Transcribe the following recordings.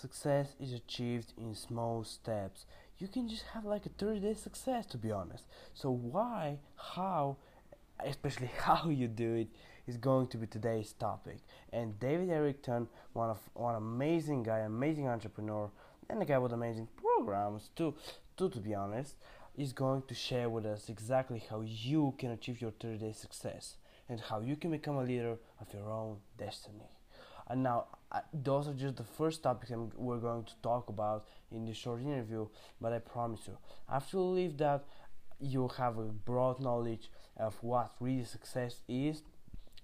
success is achieved in small steps. You can just have like a 30 day success to be honest. So, why, how, especially how you do it is going to be today's topic. And David Arrington, one of one amazing guy, amazing entrepreneur, and a guy with amazing programs too, too to be honest, is going to share with us exactly how you can achieve your 30 day success and how you can become a leader of your own destiny. And now, Those are just the first topics I'm, we're going to talk about in this short interview, but I promise you, after you leave that, you'll have a broad knowledge of what really success is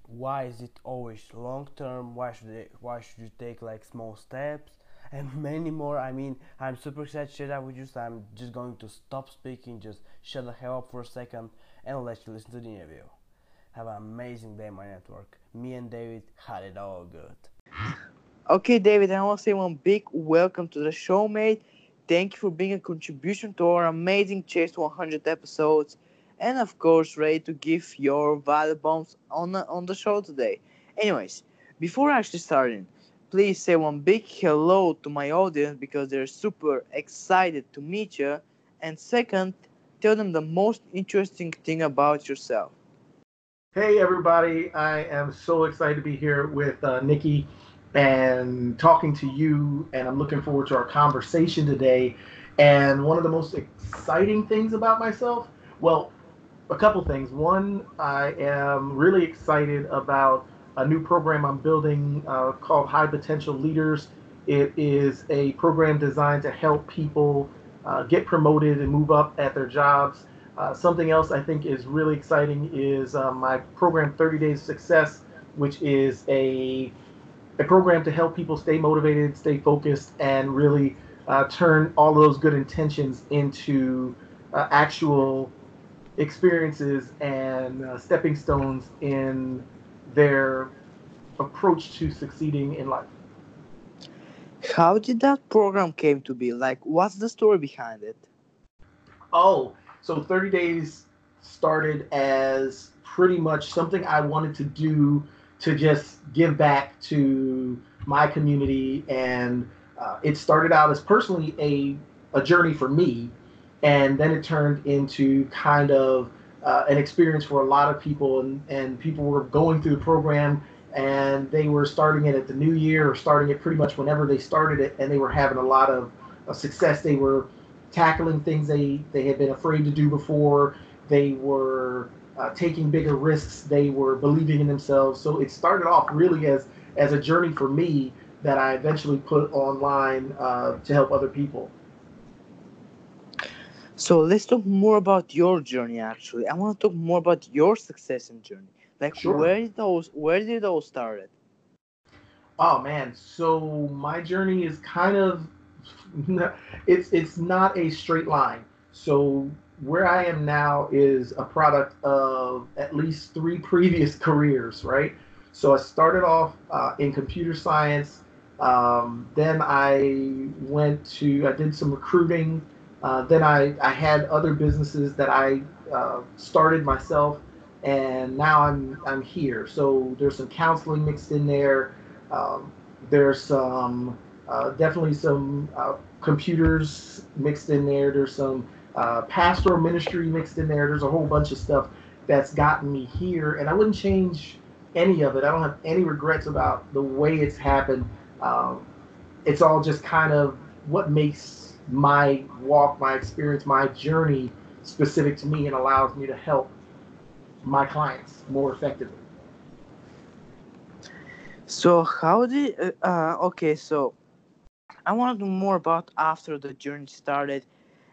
why is it always long term why should it, why should you take like small steps and many more. I mean i'm super excited to share that with you so i'm just going to stop speaking just shut the hell up for a second and let you listen to the interview. Have an amazing day my network. Me and david had it all good okay david i want to say one big welcome to the show mate thank you for being a contribution to our amazing chase 100 episodes and of course ready to give your value bombs on the, on the show today. Anyways, before actually starting, please say one big hello to my audience because they're super excited to meet you. And second, tell them the most interesting thing about yourself. Hey everybody, I am so excited to be here with uh, Nikki and talking to you, and I'm looking forward to our conversation today. And one of the most exciting things about myself, well, a couple things. One, I am really excited about a new program I'm building uh, called High Potential Leaders. It is a program designed to help people uh, get promoted and move up at their jobs. Uh, something else I think is really exciting is uh, my program 30 Days Success, which is a a program to help people stay motivated, stay focused, and really uh, turn all those good intentions into uh, actual experiences and uh, stepping stones in their approach to succeeding in life. How did that program came to be? Like, what's the story behind it? Oh, so 30 Days started as pretty much something I wanted to do to just give back to my community. And uh, it started out as personally a, a journey for me. And then it turned into kind of uh, an experience for a lot of people. And, and people were going through the program and they were starting it at the new year or starting it pretty much whenever they started it. And they were having a lot of, of success. They were tackling things they, they had been afraid to do before. They were uh, taking bigger risks they were believing in themselves so it started off really as as a journey for me that i eventually put online uh, to help other people so let's talk more about your journey. Actually, I want to talk more about your success and journey. Like, sure. where did those where did those started? Oh man, so my journey is kind of it's it's not a straight line. So where I am now is a product of at least three previous careers, right? So I started off uh, in computer science. Um, then I went to I did some recruiting uh, then I, I had other businesses that I uh, started myself, and now I'm I'm here. So there's some counseling mixed in there. Um, there's some uh, definitely some uh, computers mixed in there. There's some uh, pastoral ministry mixed in there. There's a whole bunch of stuff that's gotten me here, and I wouldn't change any of it. I don't have any regrets about the way it's happened. Um, it's all just kind of what makes my walk, my experience, my journey specific to me and allows me to help my clients more effectively. So how did uh, okay? So I want to know more about after the journey started,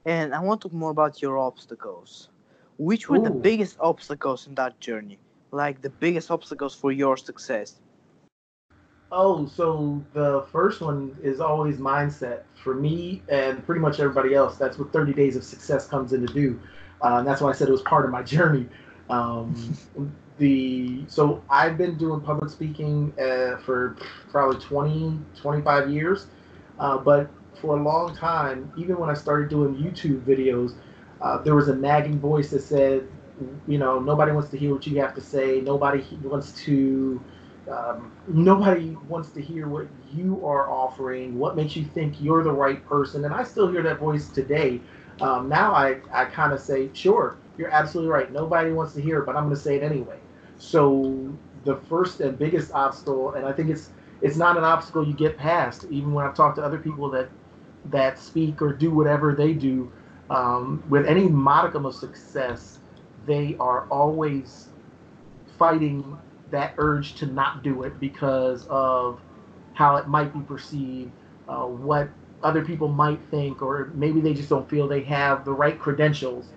and I want to talk more about your obstacles. Which were Ooh. the biggest obstacles in that journey? Like the biggest obstacles for your success? Oh, so the first one is always mindset for me and pretty much everybody else. That's what 30 Days of Success comes in to do. Uh, and that's why I said it was part of my journey. Um, the so I've been doing public speaking uh, for probably 20, 25 years, uh, but for a long time, even when I started doing YouTube videos, uh, there was a nagging voice that said, you know, nobody wants to hear what you have to say. Nobody wants to um, nobody wants to hear what you are offering, what makes you think you're the right person. And I still hear that voice today. Um, now I, I kind of say, sure, you're absolutely right. Nobody wants to hear it, but I'm going to say it anyway. So the first and biggest obstacle, and I think it's it's not an obstacle you get past. Even when I've talked to other people that that speak or do whatever they do, um, with any modicum of success, they are always fighting that urge to not do it because of how it might be perceived, uh, what other people might think, or maybe they just don't feel they have the right credentials.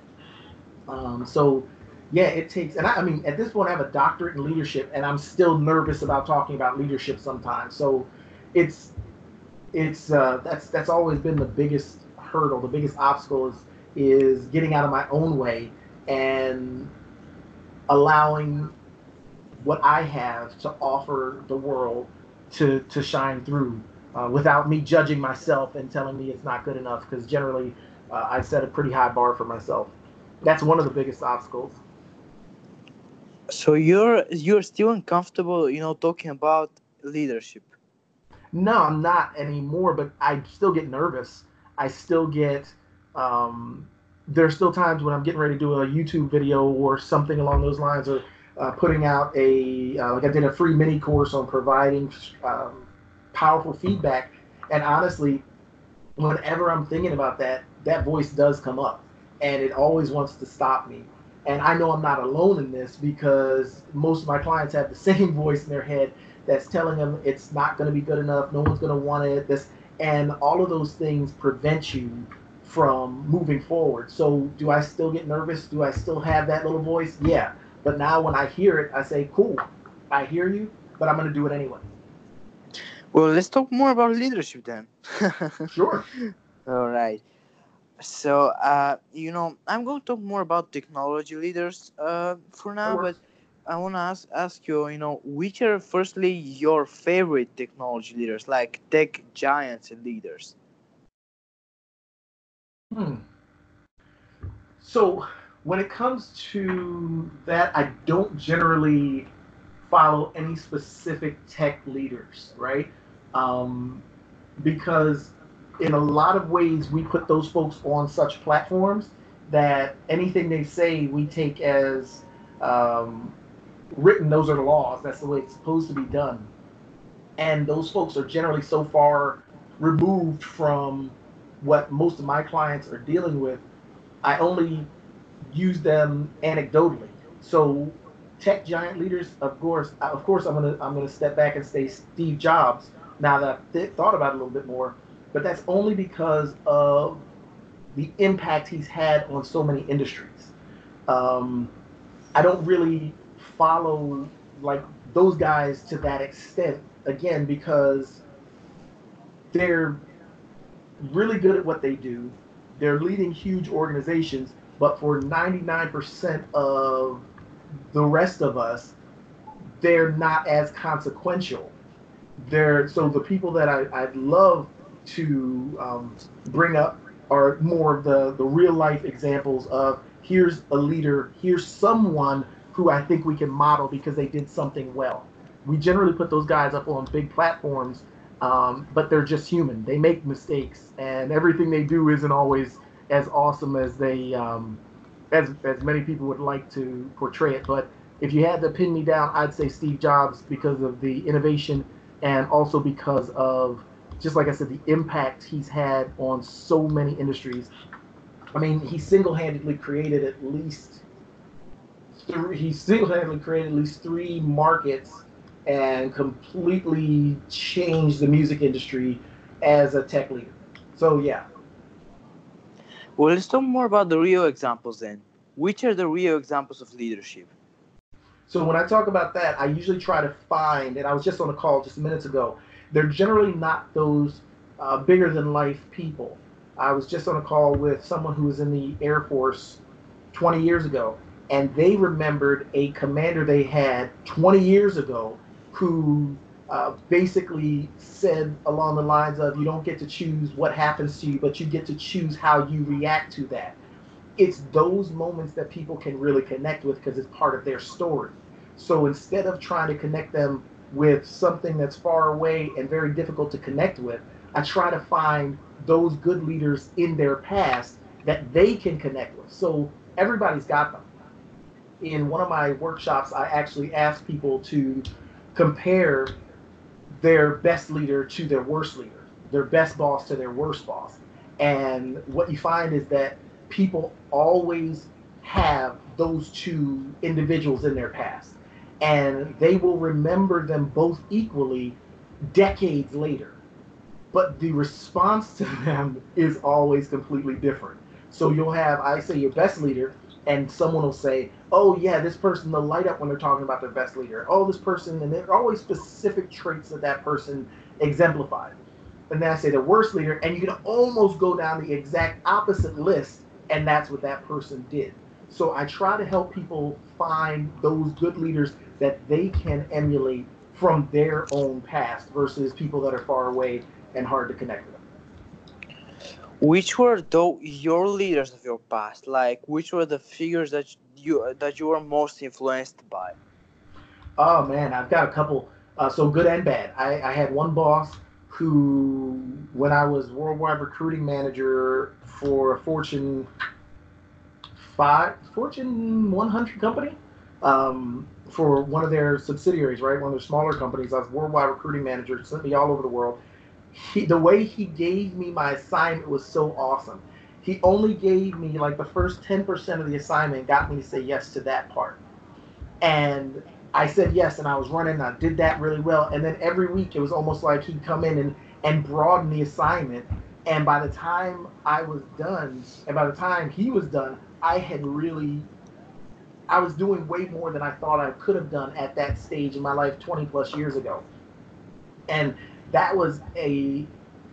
Um, so, yeah, it takes, and I, I, mean, at this point, I have a doctorate in leadership, and I'm still nervous about talking about leadership sometimes. So, it's, it's uh, that's that's always been the biggest hurdle, the biggest obstacle is is getting out of my own way and allowing what I have to offer the world to to shine through uh, without me judging myself and telling me it's not good enough because generally uh, I set a pretty high bar for myself. That's one of the biggest obstacles. So you're you're still uncomfortable, you know, talking about leadership. No, I'm not anymore, but I still get nervous. I still get um, there's still times when I'm getting ready to do a YouTube video or something along those lines, or uh, putting out a uh, like I did a free mini course on providing um, powerful feedback. And honestly, whenever I'm thinking about that, that voice does come up, and it always wants to stop me. And I know I'm not alone in this because most of my clients have the same voice in their head that's telling them it's not going to be good enough, no one's going to want it. This and all of those things prevent you from moving forward. So, do I still get nervous? Do I still have that little voice? Yeah. But now when I hear it, I say, cool, I hear you, but I'm going to do it anyway. Well, let's talk more about leadership then. sure. All right. So, uh, you know, I'm going to talk more about technology leaders uh, for now, but I want to ask, ask you, you know, which are firstly your favorite technology leaders, like tech giants and leaders? Hmm. So, when it comes to that, I don't generally follow any specific tech leaders, right? Um, because in a lot of ways, we put those folks on such platforms that anything they say we take as um, written. Those are the laws. That's the way it's supposed to be done. And those folks are generally so far removed from what most of my clients are dealing with. I only use them anecdotally. So tech giant leaders, of course, of course, I'm gonna I'm gonna step back and say Steve Jobs. Now that I've th- thought about it a little bit more, but that's only because of the impact he's had on so many industries. Um, I don't really follow like those guys to that extent again because they're really good at what they do. They're leading huge organizations, but for 99% of the rest of us, they're not as consequential. They're so the people that I, I'd love to um, bring up are more of the, the real life examples of here's a leader, here's someone who I think we can model because they did something well. We generally put those guys up on big platforms, um, but they're just human. They make mistakes, and everything they do isn't always as awesome as they um, as as many people would like to portray it. But if you had to pin me down, I'd say Steve Jobs because of the innovation and also because of just like I said, the impact he's had on so many industries. I mean, he single-handedly created at least three, he single-handedly created at least three markets and completely changed the music industry as a tech leader. So yeah, well, let's talk more about the real examples then. Which are the real examples of leadership? So when I talk about that, I usually try to find, and I was just on a call just minutes ago. They're generally not those uh, bigger than life people. I was just on a call with someone who was in the Air Force 20 years ago, and they remembered a commander they had 20 years ago who uh, basically said along the lines of you don't get to choose what happens to you, but you get to choose how you react to that. It's those moments that people can really connect with because it's part of their story. So instead of trying to connect them with something that's far away and very difficult to connect with, I try to find those good leaders in their past that they can connect with. So everybody's got them. In one of my workshops, I actually ask people to compare their best leader to their worst leader, their best boss to their worst boss. And what you find is that people always have those two individuals in their past. And they will remember them both equally decades later. But the response to them is always completely different. So you'll have, I say, your best leader, and someone will say, oh, yeah, this person, they'll light up when they're talking about their best leader. Oh, this person, and there are always specific traits that that person exemplified. And then I say the worst leader, and you can almost go down the exact opposite list, and that's what that person did. So I try to help people find those good leaders that they can emulate from their own past versus people that are far away and hard to connect with. Which were though your leaders of your past? Like, which were the figures that you that you were most influenced by? Oh man, I've got a couple. Uh, so good and bad. I, I had one boss who, when I was worldwide recruiting manager for a Fortune five, Fortune 100 company, um, for one of their subsidiaries, right, one of their smaller companies, I was worldwide recruiting manager. Sent me all over the world he, the way he gave me my assignment was so awesome. He only gave me like the first 10% of the assignment, got me to say yes to that part. And I said yes, and I was running, and I did that really well. And then every week, it was almost like he'd come in and, and broaden the assignment. And by the time I was done, and by the time he was done, I had really, I was doing way more than I thought I could have done at that stage in my life 20 plus years ago. And that was a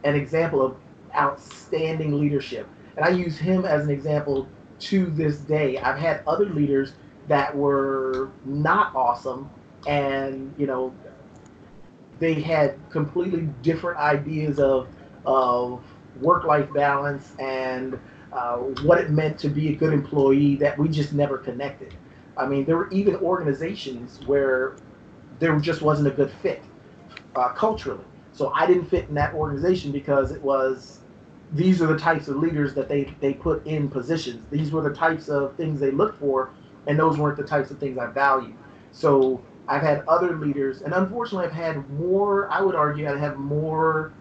an example of outstanding leadership. And I use him as an example to this day. I've had other leaders that were not awesome and, you know, they had completely different ideas of of work-life balance and uh, what it meant to be a good employee that we just never connected. I mean, there were even organizations where there just wasn't a good fit uh, culturally. So I didn't fit in that organization because it was these are the types of leaders that they they put in positions. These were the types of things they looked for, and those weren't the types of things I value. So I've had other leaders, and unfortunately, I've had more. I would argue I have more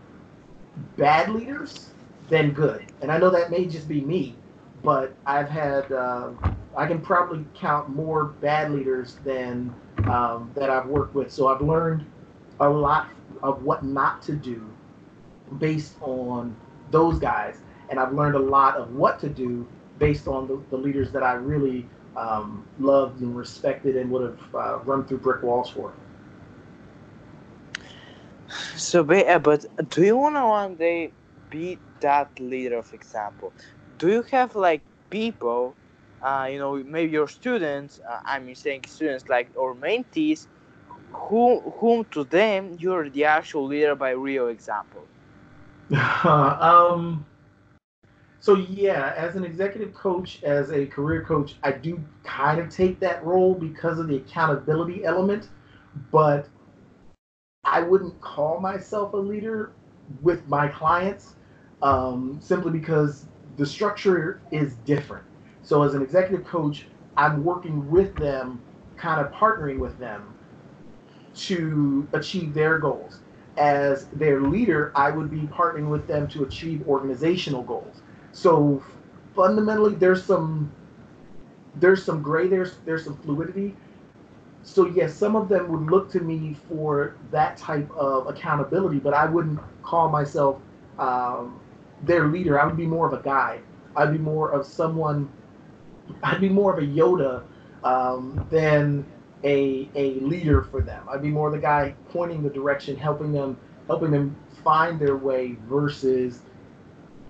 bad leaders than good, and I know that may just be me, but I've had. Uh, I can probably count more bad leaders than um, that I've worked with. So I've learned a lot of what not to do based on those guys. And I've learned a lot of what to do based on the, the leaders that I really um, loved and respected and would have uh, run through brick walls for. So, but do you want to one day be that leader of example? Do you have like people, uh, you know, maybe your students, uh, I mean, saying students like or mentees who, whom to them you're the actual leader by real example? um, so yeah, as an executive coach, as a career coach, I do kind of take that role because of the accountability element, but I wouldn't call myself a leader with my clients um, simply because the structure is different. So as an executive coach, I'm working with them, kind of partnering with them to achieve their goals. As their leader, I would be partnering with them to achieve organizational goals. So fundamentally, there's some there's some gray there's there's some fluidity. So yes, some of them would look to me for that type of accountability, but I wouldn't call myself um, their leader. I would be more of a guide. I'd be more of someone. I'd be more of a Yoda um, than a a leader for them. I'd be more the guy pointing the direction, helping them helping them find their way versus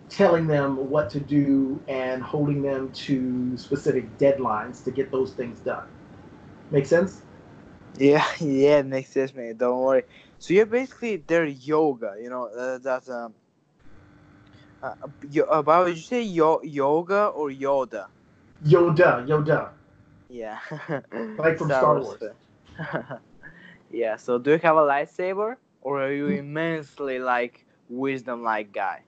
telling them what to do and holding them to specific deadlines to get those things done. Make sense? Yeah, yeah, it makes sense, man. Don't worry. So you're basically their yoga, you know, uh, that's um. Uh, about did you say yo- yoga or Yoda? Yoda, Yoda. Yeah. like from Star, Wars. Yeah. So do you have a lightsaber, or are you immensely like wisdom like guy?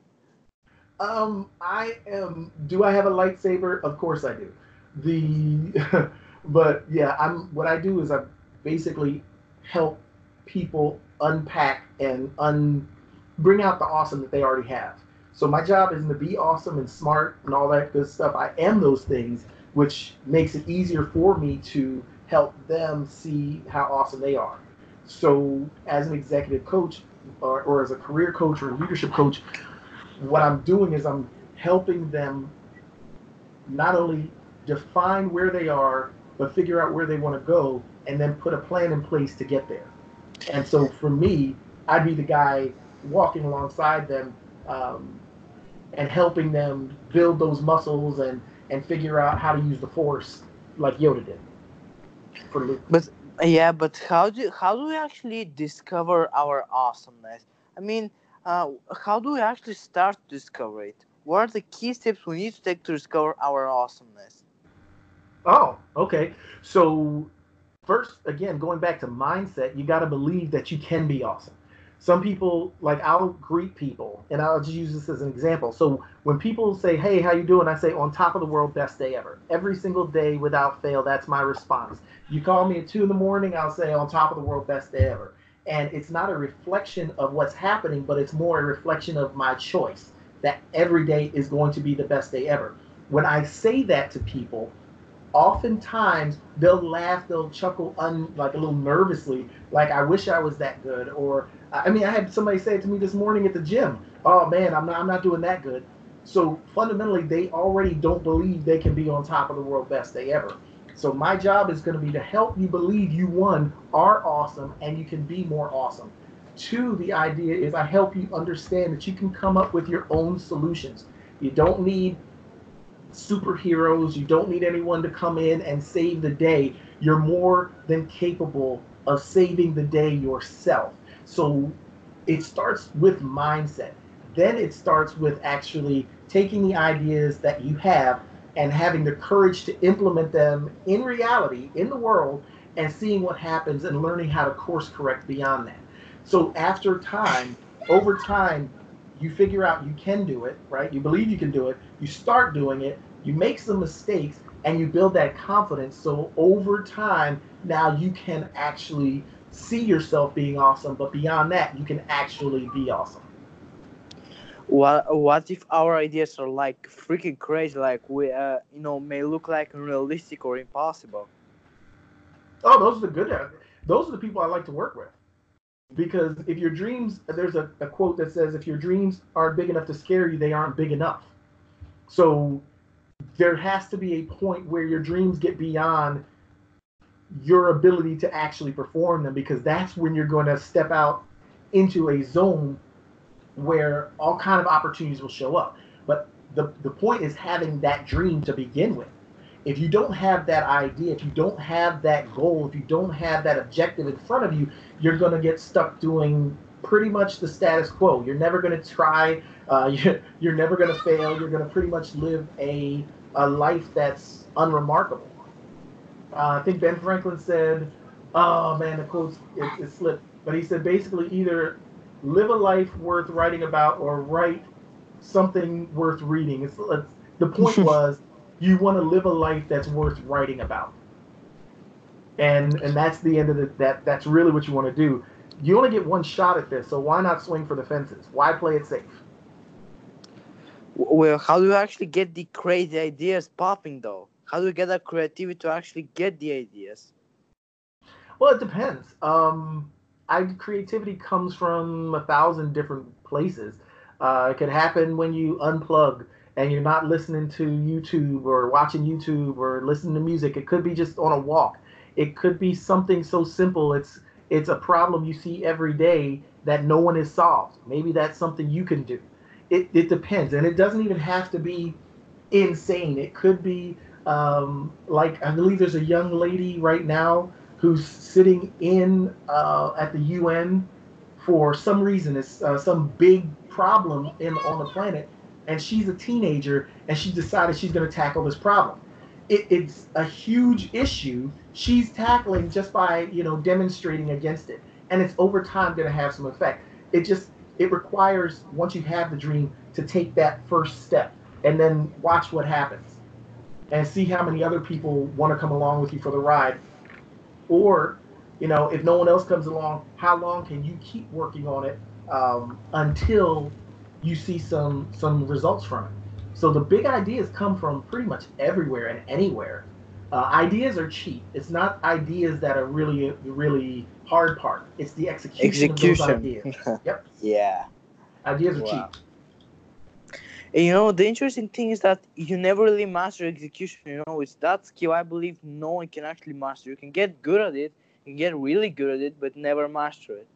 Um, I am. Do I have a lightsaber? Of course I do. The, but yeah, I'm. What I do is I basically help people unpack and un bring out the awesome that they already have. So my job isn't to be awesome and smart and all that good stuff. I am those things, which makes it easier for me to help them see how awesome they are. So as an executive coach or, or as a career coach or a leadership coach, what I'm doing is I'm helping them not only define where they are, but figure out where they want to go and then put a plan in place to get there. And so for me, I'd be the guy walking alongside them um, and helping them build those muscles and, and figure out how to use the force like Yoda did for Luke. But yeah, but how do how do we actually discover our awesomeness? I mean, uh, how do we actually start to discover it? What are the key steps we need to take to discover our awesomeness? Oh, okay. So first, again, going back to mindset, you got to believe that you can be awesome. Some people, like I'll greet people, and I'll just use this as an example. So when people say, "Hey, how you doing?" I say, "On top of the world, best day ever." Every single day, without fail, that's my response. You call me at two in the morning, I'll say, "On top of the world, best day ever." And it's not a reflection of what's happening, but it's more a reflection of my choice that every day is going to be the best day ever. When I say that to people, oftentimes they'll laugh, they'll chuckle un, like a little nervously, like I wish I was that good. Or I mean, I had somebody say it to me this morning at the gym. Oh man, I'm not, I'm not doing that good. So fundamentally, they already don't believe they can be on top of the world best day ever. So my job is going to be to help you believe you one are awesome and you can be more awesome. Two, the idea is I help you understand that you can come up with your own solutions. You don't need superheroes. You don't need anyone to come in and save the day. You're more than capable of saving the day yourself. So it starts with mindset. Then it starts with actually taking the ideas that you have and having the courage to implement them in reality, in the world, and seeing what happens and learning how to course correct beyond that. So after time, over time, you figure out you can do it, right? You believe you can do it. You start doing it. You make some mistakes and you build that confidence. So over time, now you can actually see yourself being awesome. But beyond that, you can actually be awesome. What what if our ideas are like freaking crazy, like we uh, you know may look like unrealistic or impossible? Oh, those are the good. Those are the people I like to work with because if your dreams there's a, a quote that says if your dreams aren't big enough to scare you they aren't big enough. So there has to be a point where your dreams get beyond your ability to actually perform them because that's when you're going to step out into a zone where all kind of opportunities will show up. But the, the point is having that dream to begin with if you don't have that idea, if you don't have that goal, if you don't have that objective in front of you, you're going to get stuck doing pretty much the status quo. You're never going to try. Uh, you're, you're never going to fail. You're going to pretty much live a, a life that's unremarkable. Uh, I think Ben Franklin said, oh man, the quote it, it slipped, but he said basically either live a life worth writing about or write something worth reading. It's, it's the point was you want to live a life that's worth writing about. And and that's the end of the that that's really what you want to do. You only get one shot at this, so why not swing for the fences? Why play it safe? Well, how do you actually get the crazy ideas popping though? How do you get that creativity to actually get the ideas? Well, it depends. Um, I creativity comes from a thousand different places. Uh, it can happen when you unplug and you're not listening to YouTube or watching YouTube or listening to music. It could be just on a walk. It could be something so simple. It's it's a problem you see every day that no one has solved. Maybe that's something you can do. It it depends, and it doesn't even have to be insane. It could be um, like I believe there's a young lady right now who's sitting in uh, at the UN for some reason. It's uh, some big problem in on the planet, and she's a teenager and she decided she's going to tackle this problem. It, it's a huge issue she's tackling just by you know demonstrating against it. And it's over time going to have some effect. It just it requires once you have the dream to take that first step and then watch what happens and see how many other people want to come along with you for the ride. Or you know if no one else comes along how long can you keep working on it um, until you see some some results from it so the big ideas come from pretty much everywhere and anywhere. Uh, ideas are cheap. It's not ideas that are really really hard part. It's the execution, Execution. of those ideas. yep, Yeah. ideas are Wow. cheap. And you know, the interesting thing is that you never really master execution. You know, it's that skill I believe no one can actually master. You can get good at it, you can get really good at it, but never master it.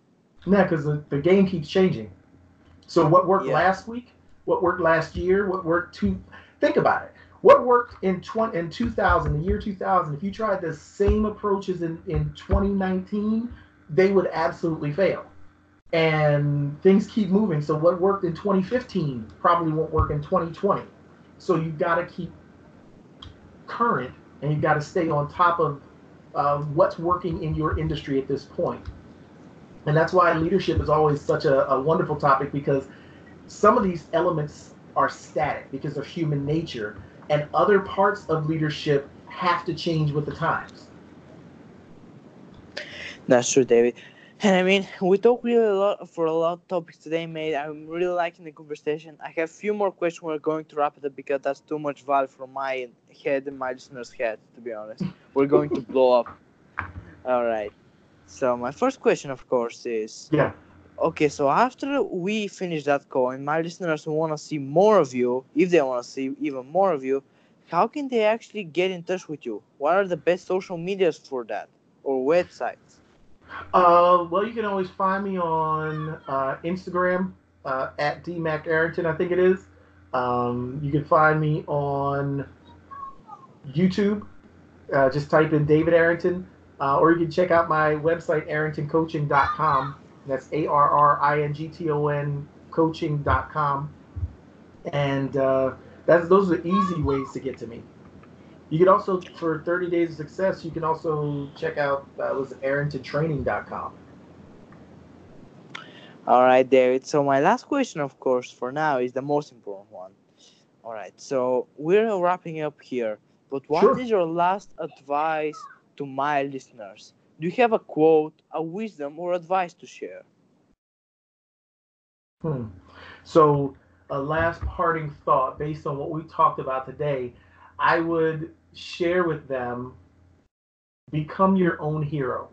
Yeah, because the, the game keeps changing. So what worked Yeah. last week, what worked last year, what worked two. Think about it. What worked in 20, in 2000, the year 2000, if you tried the same approaches in, in 2019, they would absolutely fail. And things keep moving. So what worked in 2015 probably won't work in 2020. So you've got to keep current and you've got to stay on top of uh, what's working in your industry at this point. And that's why leadership is always such a, a wonderful topic because some of these elements are static because of human nature, and other parts of leadership have to change with the times. That's true, David. And I mean, we talked really a lot for a lot of topics today, mate. I'm really liking the conversation. I have a few more questions. We're going to wrap it up because that's too much value for my head and my listeners' head, to be honest. We're going to blow up. All right. So my first question, of course, is Yeah. okay. So after we finish that call, and my listeners want to see more of you, if they want to see even more of you, how can they actually get in touch with you? What are the best social medias for that or websites? Uh, well, you can always find me on uh, Instagram uh, at DMac Arrington, I think it is. Um, you can find me on YouTube. Uh, just type in David Arrington, uh, or you can check out my website, arringtoncoaching.com. That's A R R I N G T O N coaching.com. And uh, that's those are easy ways to get to me. You can also, for 30 Days of Success, you can also check out, uh, was arringtontraining.com. All right, David. So my last question, of course, for now is the most important one. All right. So we're wrapping up here. But what is Sure. your last advice to my listeners? Do you have a quote, a wisdom, or advice to share? Hmm. So, a last parting thought based on what we talked about today, I would share with them become your own hero.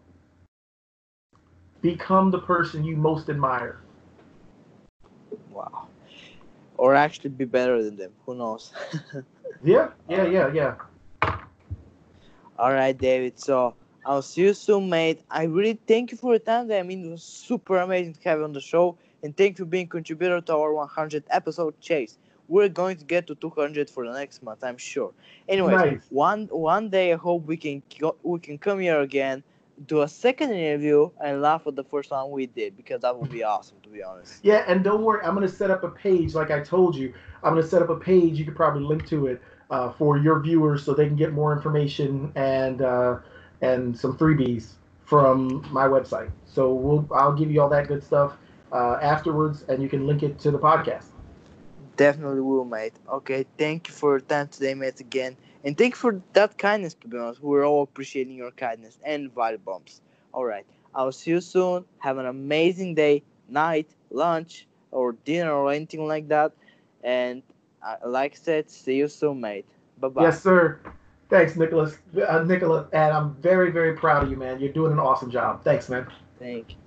Become the person you most admire. Wow. Or actually be better than them. Who knows? Yeah, yeah, yeah, yeah. All right, David. So I'll see you soon, mate. I really thank you for your time. I mean, it was super amazing to have you on the show, and thank you for being contributor to our 100 episode chase. We're going to get to 200 for the next month, I'm sure. Anyway, Nice. one one day I hope we can go, we can come here again, do a second interview, and laugh at the first one we did because that would be awesome, to be honest. Yeah, and don't worry, I'm going to set up a page like I told you. I'm going to set up a page. You could probably link to it uh, for your viewers so they can get more information and uh, and some freebies from my website. So we'll I'll give you all that good stuff uh, afterwards, and you can link it to the podcast. Definitely will, mate. Okay, thank you for your time today, mate, again. And thank you for that kindness, to. We're all appreciating your kindness and value bumps. All right, I'll see you soon. Have an amazing day, night, lunch, or dinner, or anything like that. And like I said, see you soon, mate. Bye bye. Yes, sir. Thanks, Nicholas. Uh, Nicholas, and I'm very, very proud of you, man. You're doing an awesome job. Thanks, man. Thank you.